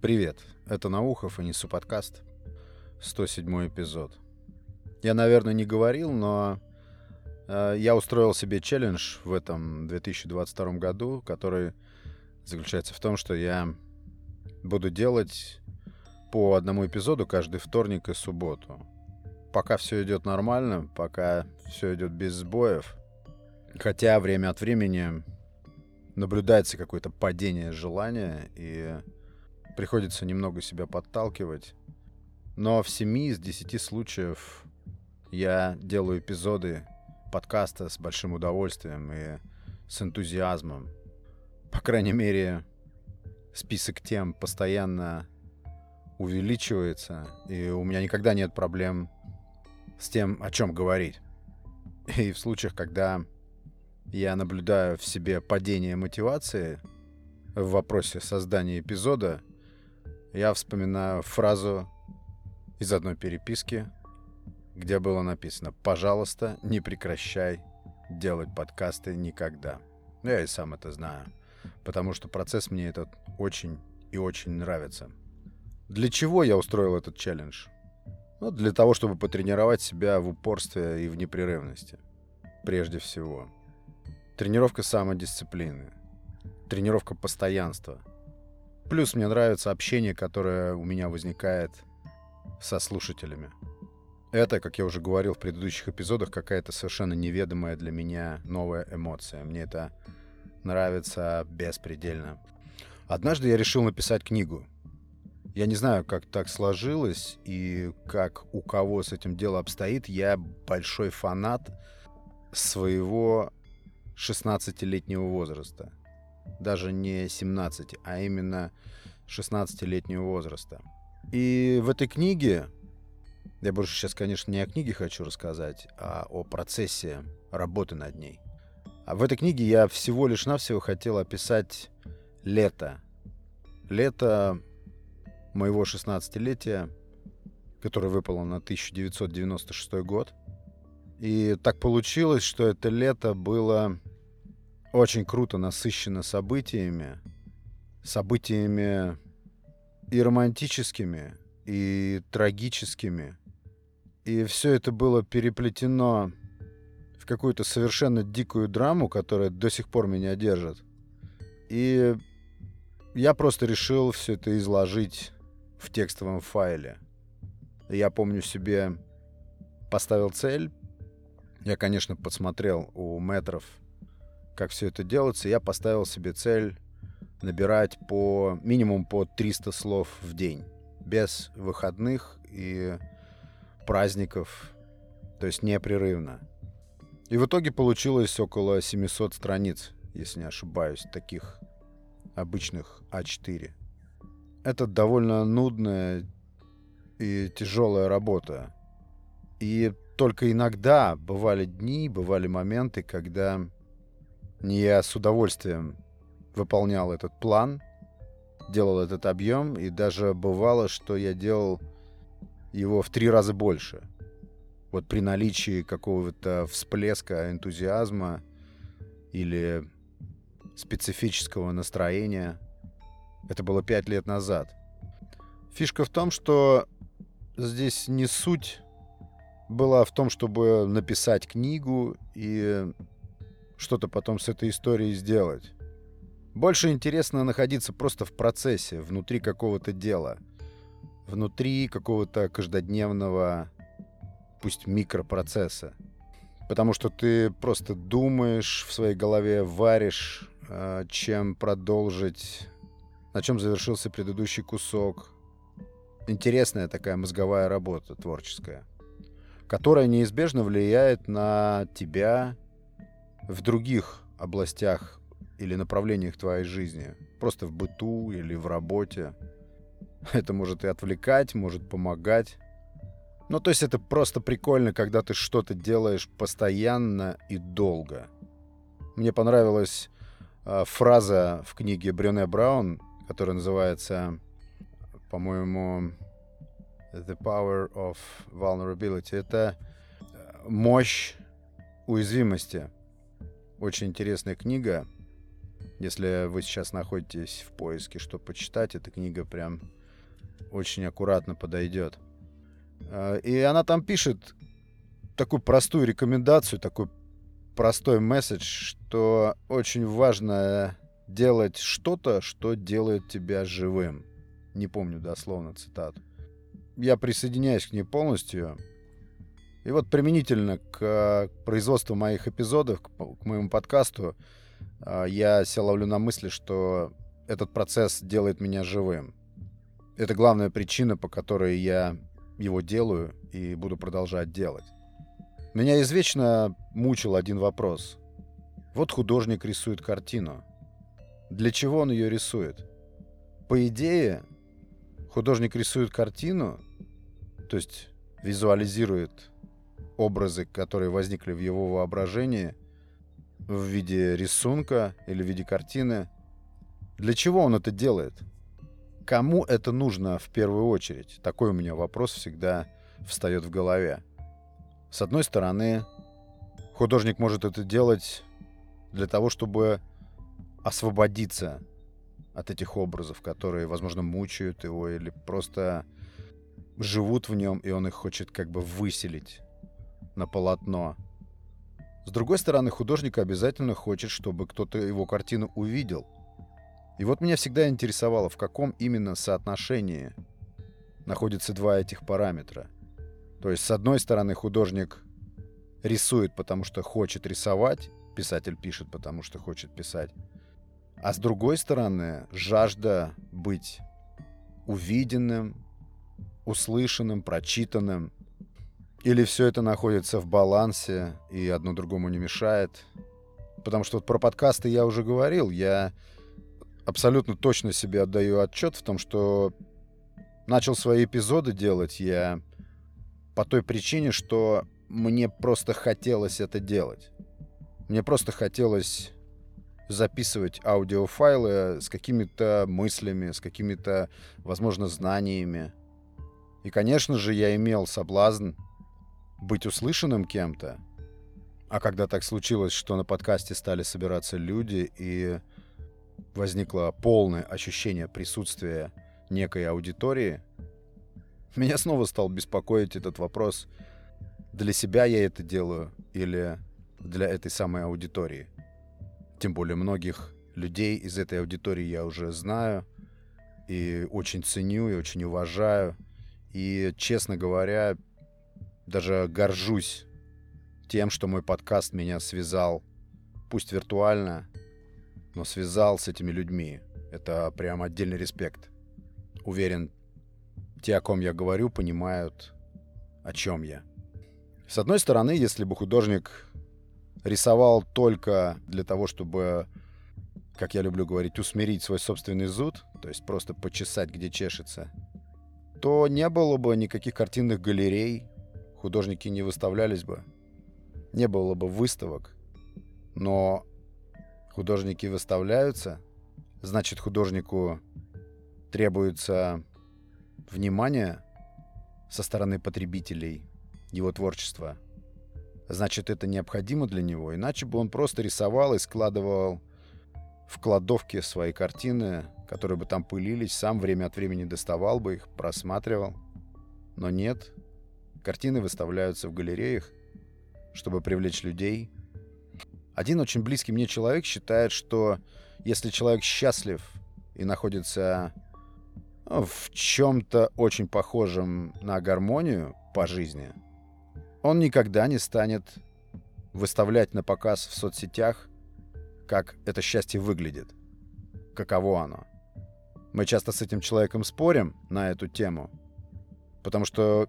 Привет, это Наухов и Несу подкаст, 107 эпизод. Я, наверное, не говорил, но э, я устроил себе челлендж в этом 2022 году, который заключается в том, что я буду делать по одному эпизоду каждый вторник и субботу. Пока все идет нормально, пока все идет без сбоев, хотя время от времени наблюдается какое-то падение желания и приходится немного себя подталкивать. Но в 7 из 10 случаев я делаю эпизоды подкаста с большим удовольствием и с энтузиазмом. По крайней мере, список тем постоянно увеличивается, и у меня никогда нет проблем с тем, о чем говорить. И в случаях, когда я наблюдаю в себе падение мотивации в вопросе создания эпизода, я вспоминаю фразу из одной переписки, где было написано «Пожалуйста, не прекращай делать подкасты никогда». Я и сам это знаю, потому что процесс мне этот очень и очень нравится. Для чего я устроил этот челлендж? Ну, для того, чтобы потренировать себя в упорстве и в непрерывности. Прежде всего. Тренировка самодисциплины. Тренировка постоянства – Плюс мне нравится общение, которое у меня возникает со слушателями. Это, как я уже говорил в предыдущих эпизодах, какая-то совершенно неведомая для меня новая эмоция. Мне это нравится беспредельно. Однажды я решил написать книгу. Я не знаю, как так сложилось и как у кого с этим дело обстоит. Я большой фанат своего 16-летнего возраста даже не 17, а именно 16-летнего возраста. И в этой книге, я больше сейчас, конечно, не о книге хочу рассказать, а о процессе работы над ней. А в этой книге я всего лишь навсего хотел описать лето. Лето моего 16-летия, которое выпало на 1996 год. И так получилось, что это лето было очень круто насыщено событиями, событиями и романтическими, и трагическими. И все это было переплетено в какую-то совершенно дикую драму, которая до сих пор меня держит. И я просто решил все это изложить в текстовом файле. Я помню себе поставил цель. Я, конечно, подсмотрел у метров как все это делается, я поставил себе цель набирать по минимум по 300 слов в день, без выходных и праздников, то есть непрерывно. И в итоге получилось около 700 страниц, если не ошибаюсь, таких обычных А4. Это довольно нудная и тяжелая работа. И только иногда бывали дни, бывали моменты, когда я с удовольствием выполнял этот план, делал этот объем, и даже бывало, что я делал его в три раза больше. Вот при наличии какого-то всплеска энтузиазма или специфического настроения. Это было пять лет назад. Фишка в том, что здесь не суть была в том, чтобы написать книгу и что-то потом с этой историей сделать. Больше интересно находиться просто в процессе, внутри какого-то дела. Внутри какого-то каждодневного, пусть микропроцесса. Потому что ты просто думаешь в своей голове, варишь, а, чем продолжить, на чем завершился предыдущий кусок. Интересная такая мозговая работа творческая, которая неизбежно влияет на тебя, в других областях или направлениях твоей жизни, просто в быту или в работе. Это может и отвлекать, может помогать. Ну, то есть это просто прикольно, когда ты что-то делаешь постоянно и долго. Мне понравилась э, фраза в книге Брюне Браун, которая называется, по-моему, The Power of Vulnerability. Это мощь уязвимости. Очень интересная книга. Если вы сейчас находитесь в поиске, что почитать, эта книга прям очень аккуратно подойдет. А, и она там пишет такую простую рекомендацию, такой простой месседж, что очень важно делать что-то, что делает тебя живым. Не помню дословно цитату. Я присоединяюсь к ней полностью. И вот применительно к производству моих эпизодов, к моему подкасту, а, я себя ловлю на мысли, что этот процесс делает меня живым. Это главная причина, по которой я его делаю и буду продолжать делать. Меня извечно мучил один вопрос. Вот художник рисует картину. Для чего он ее рисует? По идее, художник рисует картину, то есть визуализирует образы, которые возникли в его воображении в виде рисунка или в виде картины. Для чего он это делает? Кому это нужно в первую очередь? Такой у меня вопрос всегда встает в голове. С одной стороны, художник может это делать для того, чтобы освободиться от этих образов, которые, возможно, мучают его или просто живут в нем, и он их хочет как бы выселить на полотно. С другой стороны, художник обязательно хочет, чтобы кто-то его картину увидел. И вот меня всегда интересовало, в каком именно соотношении находятся два этих параметра – то есть, с одной стороны, художник рисует, потому что хочет рисовать, писатель пишет, потому что хочет писать. А с другой стороны, жажда быть увиденным, услышанным, прочитанным. Или все это находится в балансе и одно другому не мешает. Потому что вот про подкасты я уже говорил. Я абсолютно точно себе отдаю отчет в том, что начал свои эпизоды делать я по той причине, что мне просто хотелось это делать. Мне просто хотелось записывать аудиофайлы с какими-то мыслями, с какими-то, возможно, знаниями. И, конечно же, я имел соблазн быть услышанным кем-то. А когда так случилось, что на подкасте стали собираться люди, и возникло полное ощущение присутствия некой аудитории, меня снова стал беспокоить этот вопрос, для себя я это делаю или для этой самой аудитории. Тем более многих людей из этой аудитории я уже знаю и очень ценю и очень уважаю. И, честно говоря, даже горжусь тем, что мой подкаст меня связал, пусть виртуально, но связал с этими людьми. Это прям отдельный респект. Уверен, те, о ком я говорю, понимают, о чем я. С одной стороны, если бы художник рисовал только для того, чтобы, как я люблю говорить, усмирить свой собственный зуд, то есть просто почесать, где чешется, то не было бы никаких картинных галерей, художники не выставлялись бы, не было бы выставок. Но художники выставляются, значит, художнику требуется внимание со стороны потребителей его творчества, значит, это необходимо для него. Иначе бы он просто рисовал и складывал в кладовке свои картины, которые бы там пылились, сам время от времени доставал бы их, просматривал. Но нет, картины выставляются в галереях, чтобы привлечь людей. Один очень близкий мне человек считает, что если человек счастлив и находится в чем-то очень похожем на гармонию по жизни, он никогда не станет выставлять на показ в соцсетях, как это счастье выглядит, каково оно. Мы часто с этим человеком спорим на эту тему, потому что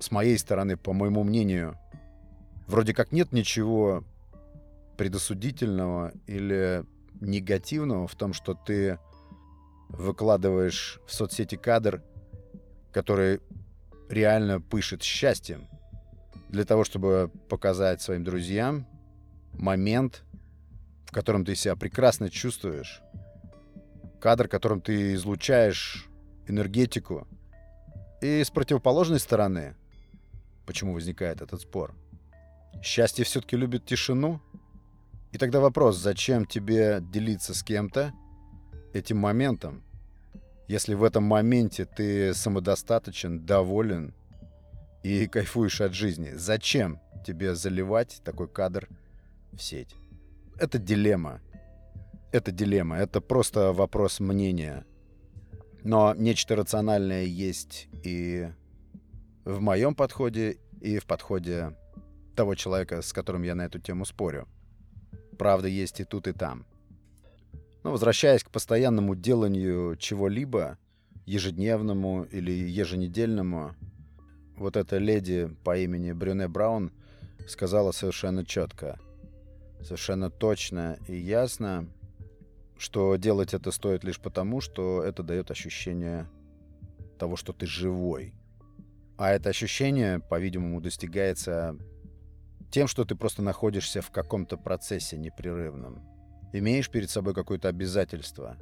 с моей стороны, по моему мнению, вроде как нет ничего предосудительного или негативного в том, что ты выкладываешь в соцсети кадр, который реально пышет счастьем, для того, чтобы показать своим друзьям момент, в котором ты себя прекрасно чувствуешь, кадр, которым ты излучаешь энергетику. И с противоположной стороны, почему возникает этот спор? Счастье все-таки любит тишину, И тогда вопрос, зачем тебе делиться с кем-то этим моментом, если в этом моменте ты самодостаточен, доволен и кайфуешь от жизни? Зачем тебе заливать такой кадр в сеть? Это дилемма. Это дилемма. Это просто вопрос мнения. Но нечто рациональное есть и в моем подходе, и в подходе того человека, с которым я на эту тему спорю. Правда есть и тут, и там. Но возвращаясь к постоянному деланию чего-либо, ежедневному или еженедельному, вот эта леди по имени Брюне Браун сказала совершенно четко, совершенно точно и ясно, что делать это стоит лишь потому, что это дает ощущение того, что ты живой. А это ощущение, по-видимому, достигается тем, что ты просто находишься в каком-то процессе непрерывном. Имеешь перед собой какое-то обязательство.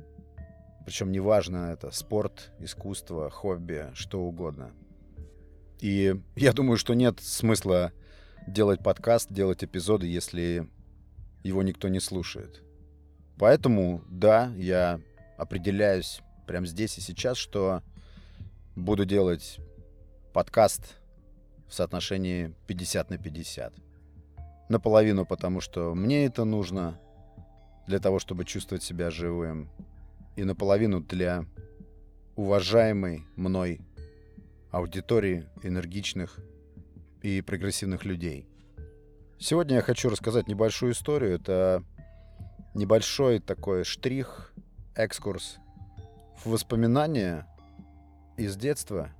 Причем неважно это спорт, искусство, хобби, что угодно. И я думаю, что нет смысла делать подкаст, делать эпизоды, если его никто не слушает. Поэтому, да, я определяюсь прямо здесь и сейчас, что буду делать подкаст в соотношении 50 на 50. Наполовину потому, что мне это нужно для того, чтобы чувствовать себя живым. И наполовину для уважаемой мной аудитории энергичных и прогрессивных людей. Сегодня я хочу рассказать небольшую историю. Это небольшой такой штрих, экскурс в воспоминания из детства.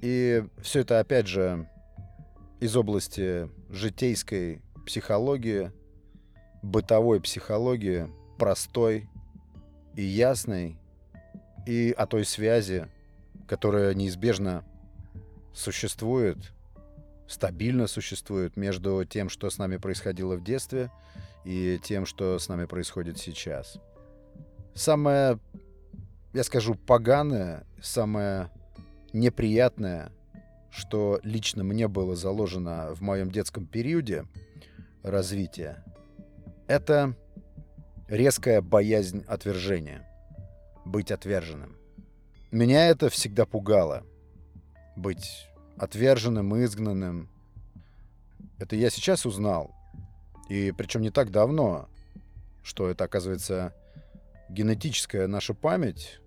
И все это, опять же, из области житейской психологии, бытовой психологии, простой и ясной, и о той связи, которая неизбежно существует, стабильно существует между тем, что с нами происходило в детстве, и тем, что с нами происходит сейчас. Самое, я скажу, поганое, самое неприятное — что лично мне было заложено в моем детском периоде развития, это резкая боязнь отвержения, быть отверженным. Меня это всегда пугало. Быть отверженным, изгнанным. Это я сейчас узнал. И причем не так давно, что это, оказывается, генетическая наша память,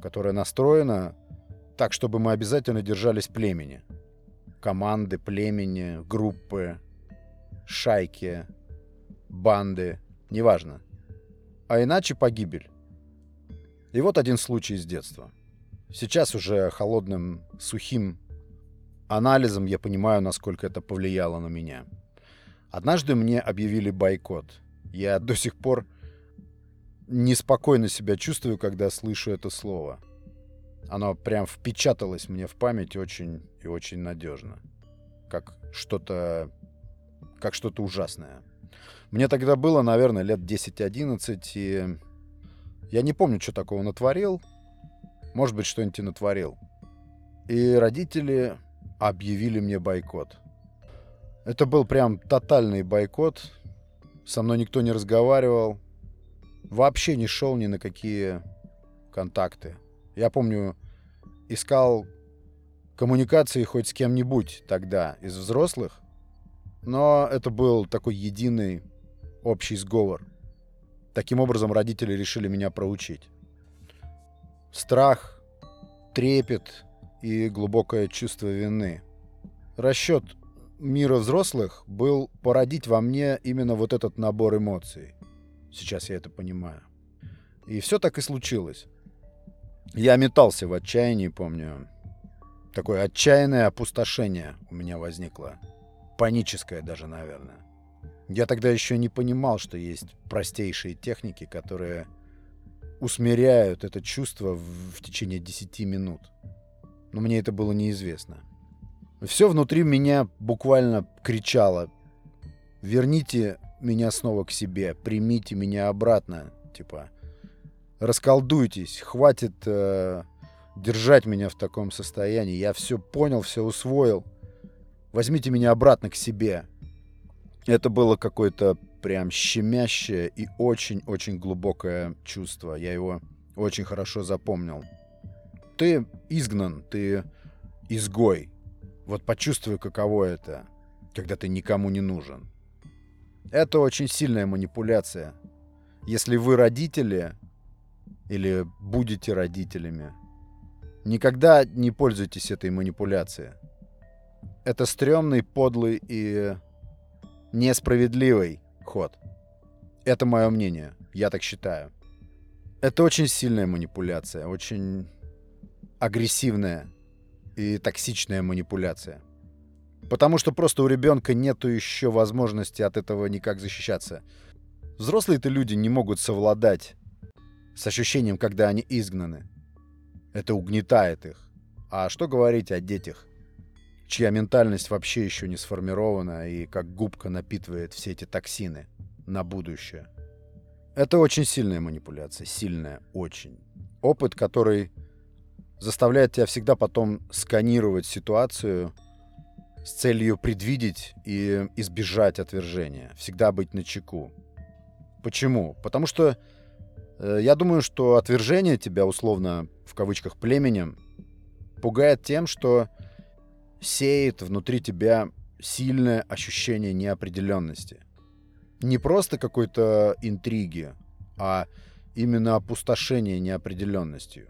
которая настроена так, чтобы мы обязательно держались племени. Команды, племени, группы, шайки, банды, неважно. А иначе погибель. И вот один случай из детства. Сейчас уже холодным, сухим анализом я понимаю, насколько это повлияло на меня. Однажды мне объявили бойкот. Я до сих пор неспокойно себя чувствую, когда слышу это слово. Оно прям впечаталось мне в память очень и очень надежно. Как что-то... Как что-то ужасное. Мне тогда было, наверное, лет 10-11, и я не помню, что такого натворил. Может быть, что-нибудь и натворил. И родители объявили мне бойкот. Это был прям тотальный бойкот. Со мной никто не разговаривал. Вообще не шел ни на какие контакты. Я помню, искал коммуникации хоть с кем-нибудь тогда из взрослых, но это был такой единый общий сговор. Таким образом, родители решили меня проучить. Страх, трепет и глубокое чувство вины. Расчет мира взрослых был породить во мне именно вот этот набор эмоций. Сейчас я это понимаю. И все так и случилось. Я метался в отчаянии, помню. Такое отчаянное опустошение у меня возникло. Паническое даже, наверное. Я тогда еще не понимал, что есть простейшие техники, которые усмиряют это чувство в, в течение 10 минут. Но мне это было неизвестно. Все внутри меня буквально кричало «Верните меня снова к себе, примите меня обратно». Типа расколдуйтесь, хватит э, держать меня в таком состоянии. Я все понял, все усвоил. Возьмите меня обратно к себе. Это было какое-то прям щемящее и очень-очень глубокое чувство. Я его очень хорошо запомнил. Ты изгнан, ты изгой. Вот почувствуй, каково это, когда ты никому не нужен. Это очень сильная манипуляция. Если вы родители или будете родителями, никогда не пользуйтесь этой манипуляцией. Это стрёмный, подлый и несправедливый ход. Это мое мнение. Я так считаю. Это очень сильная манипуляция, очень агрессивная и токсичная манипуляция. Потому что просто у ребенка нету еще возможности от этого никак защищаться. Взрослые-то люди не могут совладать с ощущением, когда они изгнаны. Это угнетает их. А что говорить о детях, чья ментальность вообще еще не сформирована и как губка напитывает все эти токсины на будущее. Это очень сильная манипуляция, сильная, очень. Опыт, который заставляет тебя всегда потом сканировать ситуацию с целью предвидеть и избежать отвержения, всегда быть на чеку. Почему? Потому что я думаю, что отвержение тебя, условно, в кавычках, племенем, пугает тем, что сеет внутри тебя сильное ощущение неопределенности. Не просто какой-то интриги, а именно опустошение неопределенностью.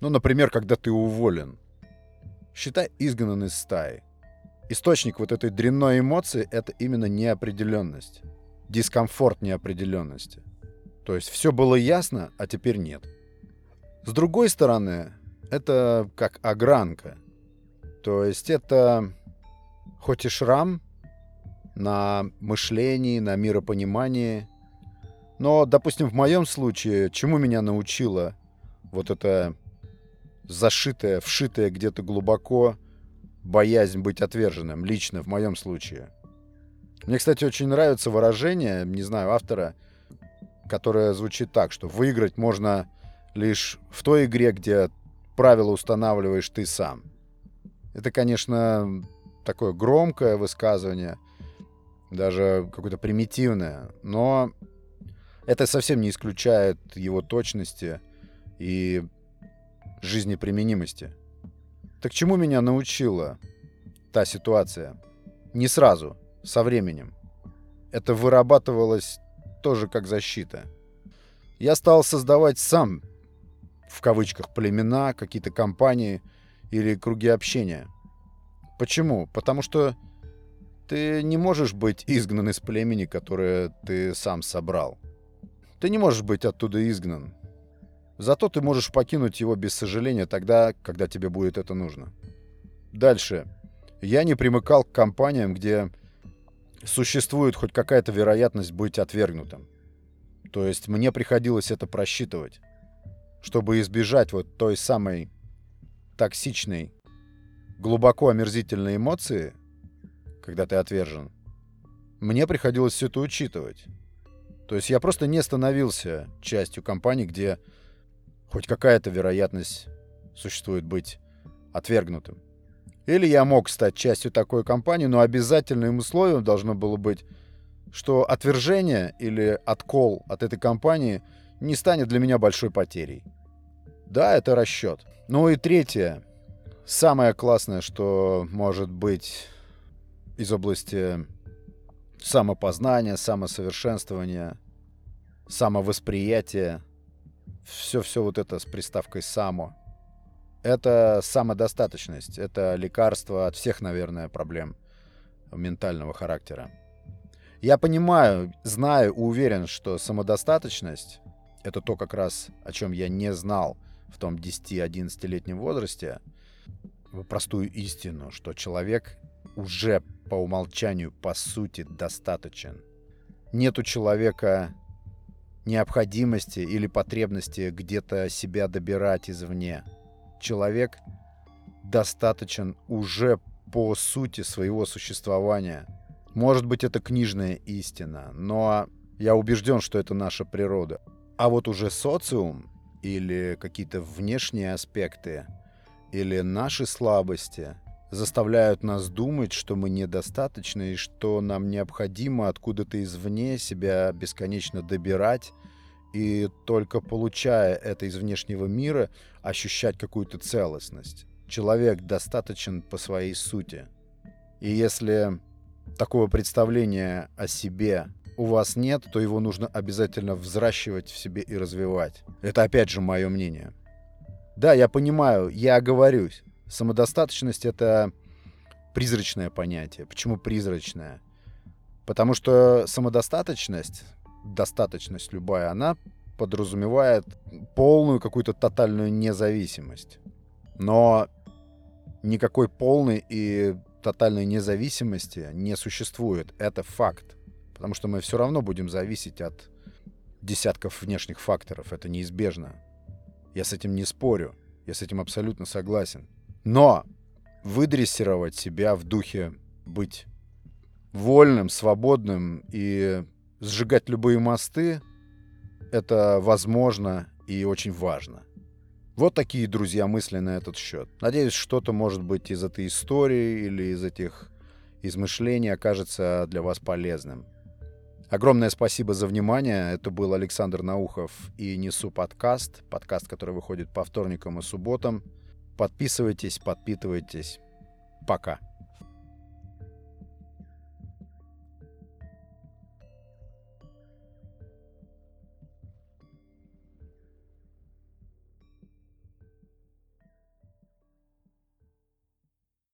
Ну, например, когда ты уволен. Считай, изгнан из стаи. Источник вот этой дрянной эмоции — это именно неопределенность. Дискомфорт неопределенности. То есть все было ясно, а теперь нет. С другой стороны, это как огранка. То есть это хоть и шрам на мышлении, на миропонимании, но, допустим, в моем случае, чему меня научила вот это зашитая, вшитая где-то глубоко боязнь быть отверженным, лично в моем случае. Мне, кстати, очень нравится выражение, не знаю, автора, которое звучит так, что выиграть можно лишь в той игре, где правила устанавливаешь ты сам. Это, конечно, такое громкое высказывание, даже какое-то примитивное, но это совсем не исключает его точности и жизнеприменимости. Так чему меня научила та ситуация? Не сразу, со временем. Это вырабатывалось тоже как защита. Я стал создавать сам, в кавычках, племена, какие-то компании или круги общения. Почему? Потому что ты не можешь быть изгнан из племени, которое ты сам собрал. Ты не можешь быть оттуда изгнан. Зато ты можешь покинуть его без сожаления тогда, когда тебе будет это нужно. Дальше. Я не примыкал к компаниям, где существует хоть какая-то вероятность быть отвергнутым. То есть мне приходилось это просчитывать, чтобы избежать вот той самой токсичной, глубоко омерзительной эмоции, когда ты отвержен. Мне приходилось все это учитывать. То есть я просто не становился частью компании, где хоть какая-то вероятность существует быть отвергнутым. Или я мог стать частью такой компании, но обязательным условием должно было быть, что отвержение или откол от этой компании не станет для меня большой потерей. Да, это расчет. Ну и третье, самое классное, что может быть из области самопознания, самосовершенствования, самовосприятия – все-все вот это с приставкой «само». Это самодостаточность, это лекарство от всех, наверное, проблем ментального характера. Я понимаю, знаю, уверен, что самодостаточность — это то как раз, о чем я не знал в том 10-11-летнем возрасте, простую истину, что человек уже по умолчанию, по сути, достаточен. Нет у человека необходимости или потребности где-то себя добирать извне. Человек достаточен уже по сути своего существования. Может быть, это книжная истина, но я убежден, что это наша природа. А вот уже социум или какие-то внешние аспекты или наши слабости заставляют нас думать, что мы недостаточны и что нам необходимо откуда-то извне себя бесконечно добирать и только получая это из внешнего мира ощущать какую-то целостность. Человек достаточен по своей сути. И если такого представления о себе у вас нет, то его нужно обязательно взращивать в себе и развивать. Это опять же мое мнение. Да, я понимаю, я оговорюсь. Самодостаточность — это призрачное понятие. Почему призрачное? Потому что самодостаточность, достаточность любая, она подразумевает полную какую-то тотальную независимость. Но никакой полной и тотальной независимости не существует. Это факт. Потому что мы все равно будем зависеть от десятков внешних факторов. Это неизбежно. Я с этим не спорю. Я с этим абсолютно согласен. Но выдрессировать себя в духе быть вольным, свободным и сжигать любые мосты, это возможно и очень важно. Вот такие, друзья, мысли на этот счет. Надеюсь, что-то, может быть, из этой истории или из этих измышлений окажется для вас полезным. Огромное спасибо за внимание. Это был Александр Наухов и Несу подкаст. Подкаст, который выходит по вторникам и субботам. Подписывайтесь, подпитывайтесь. Пока.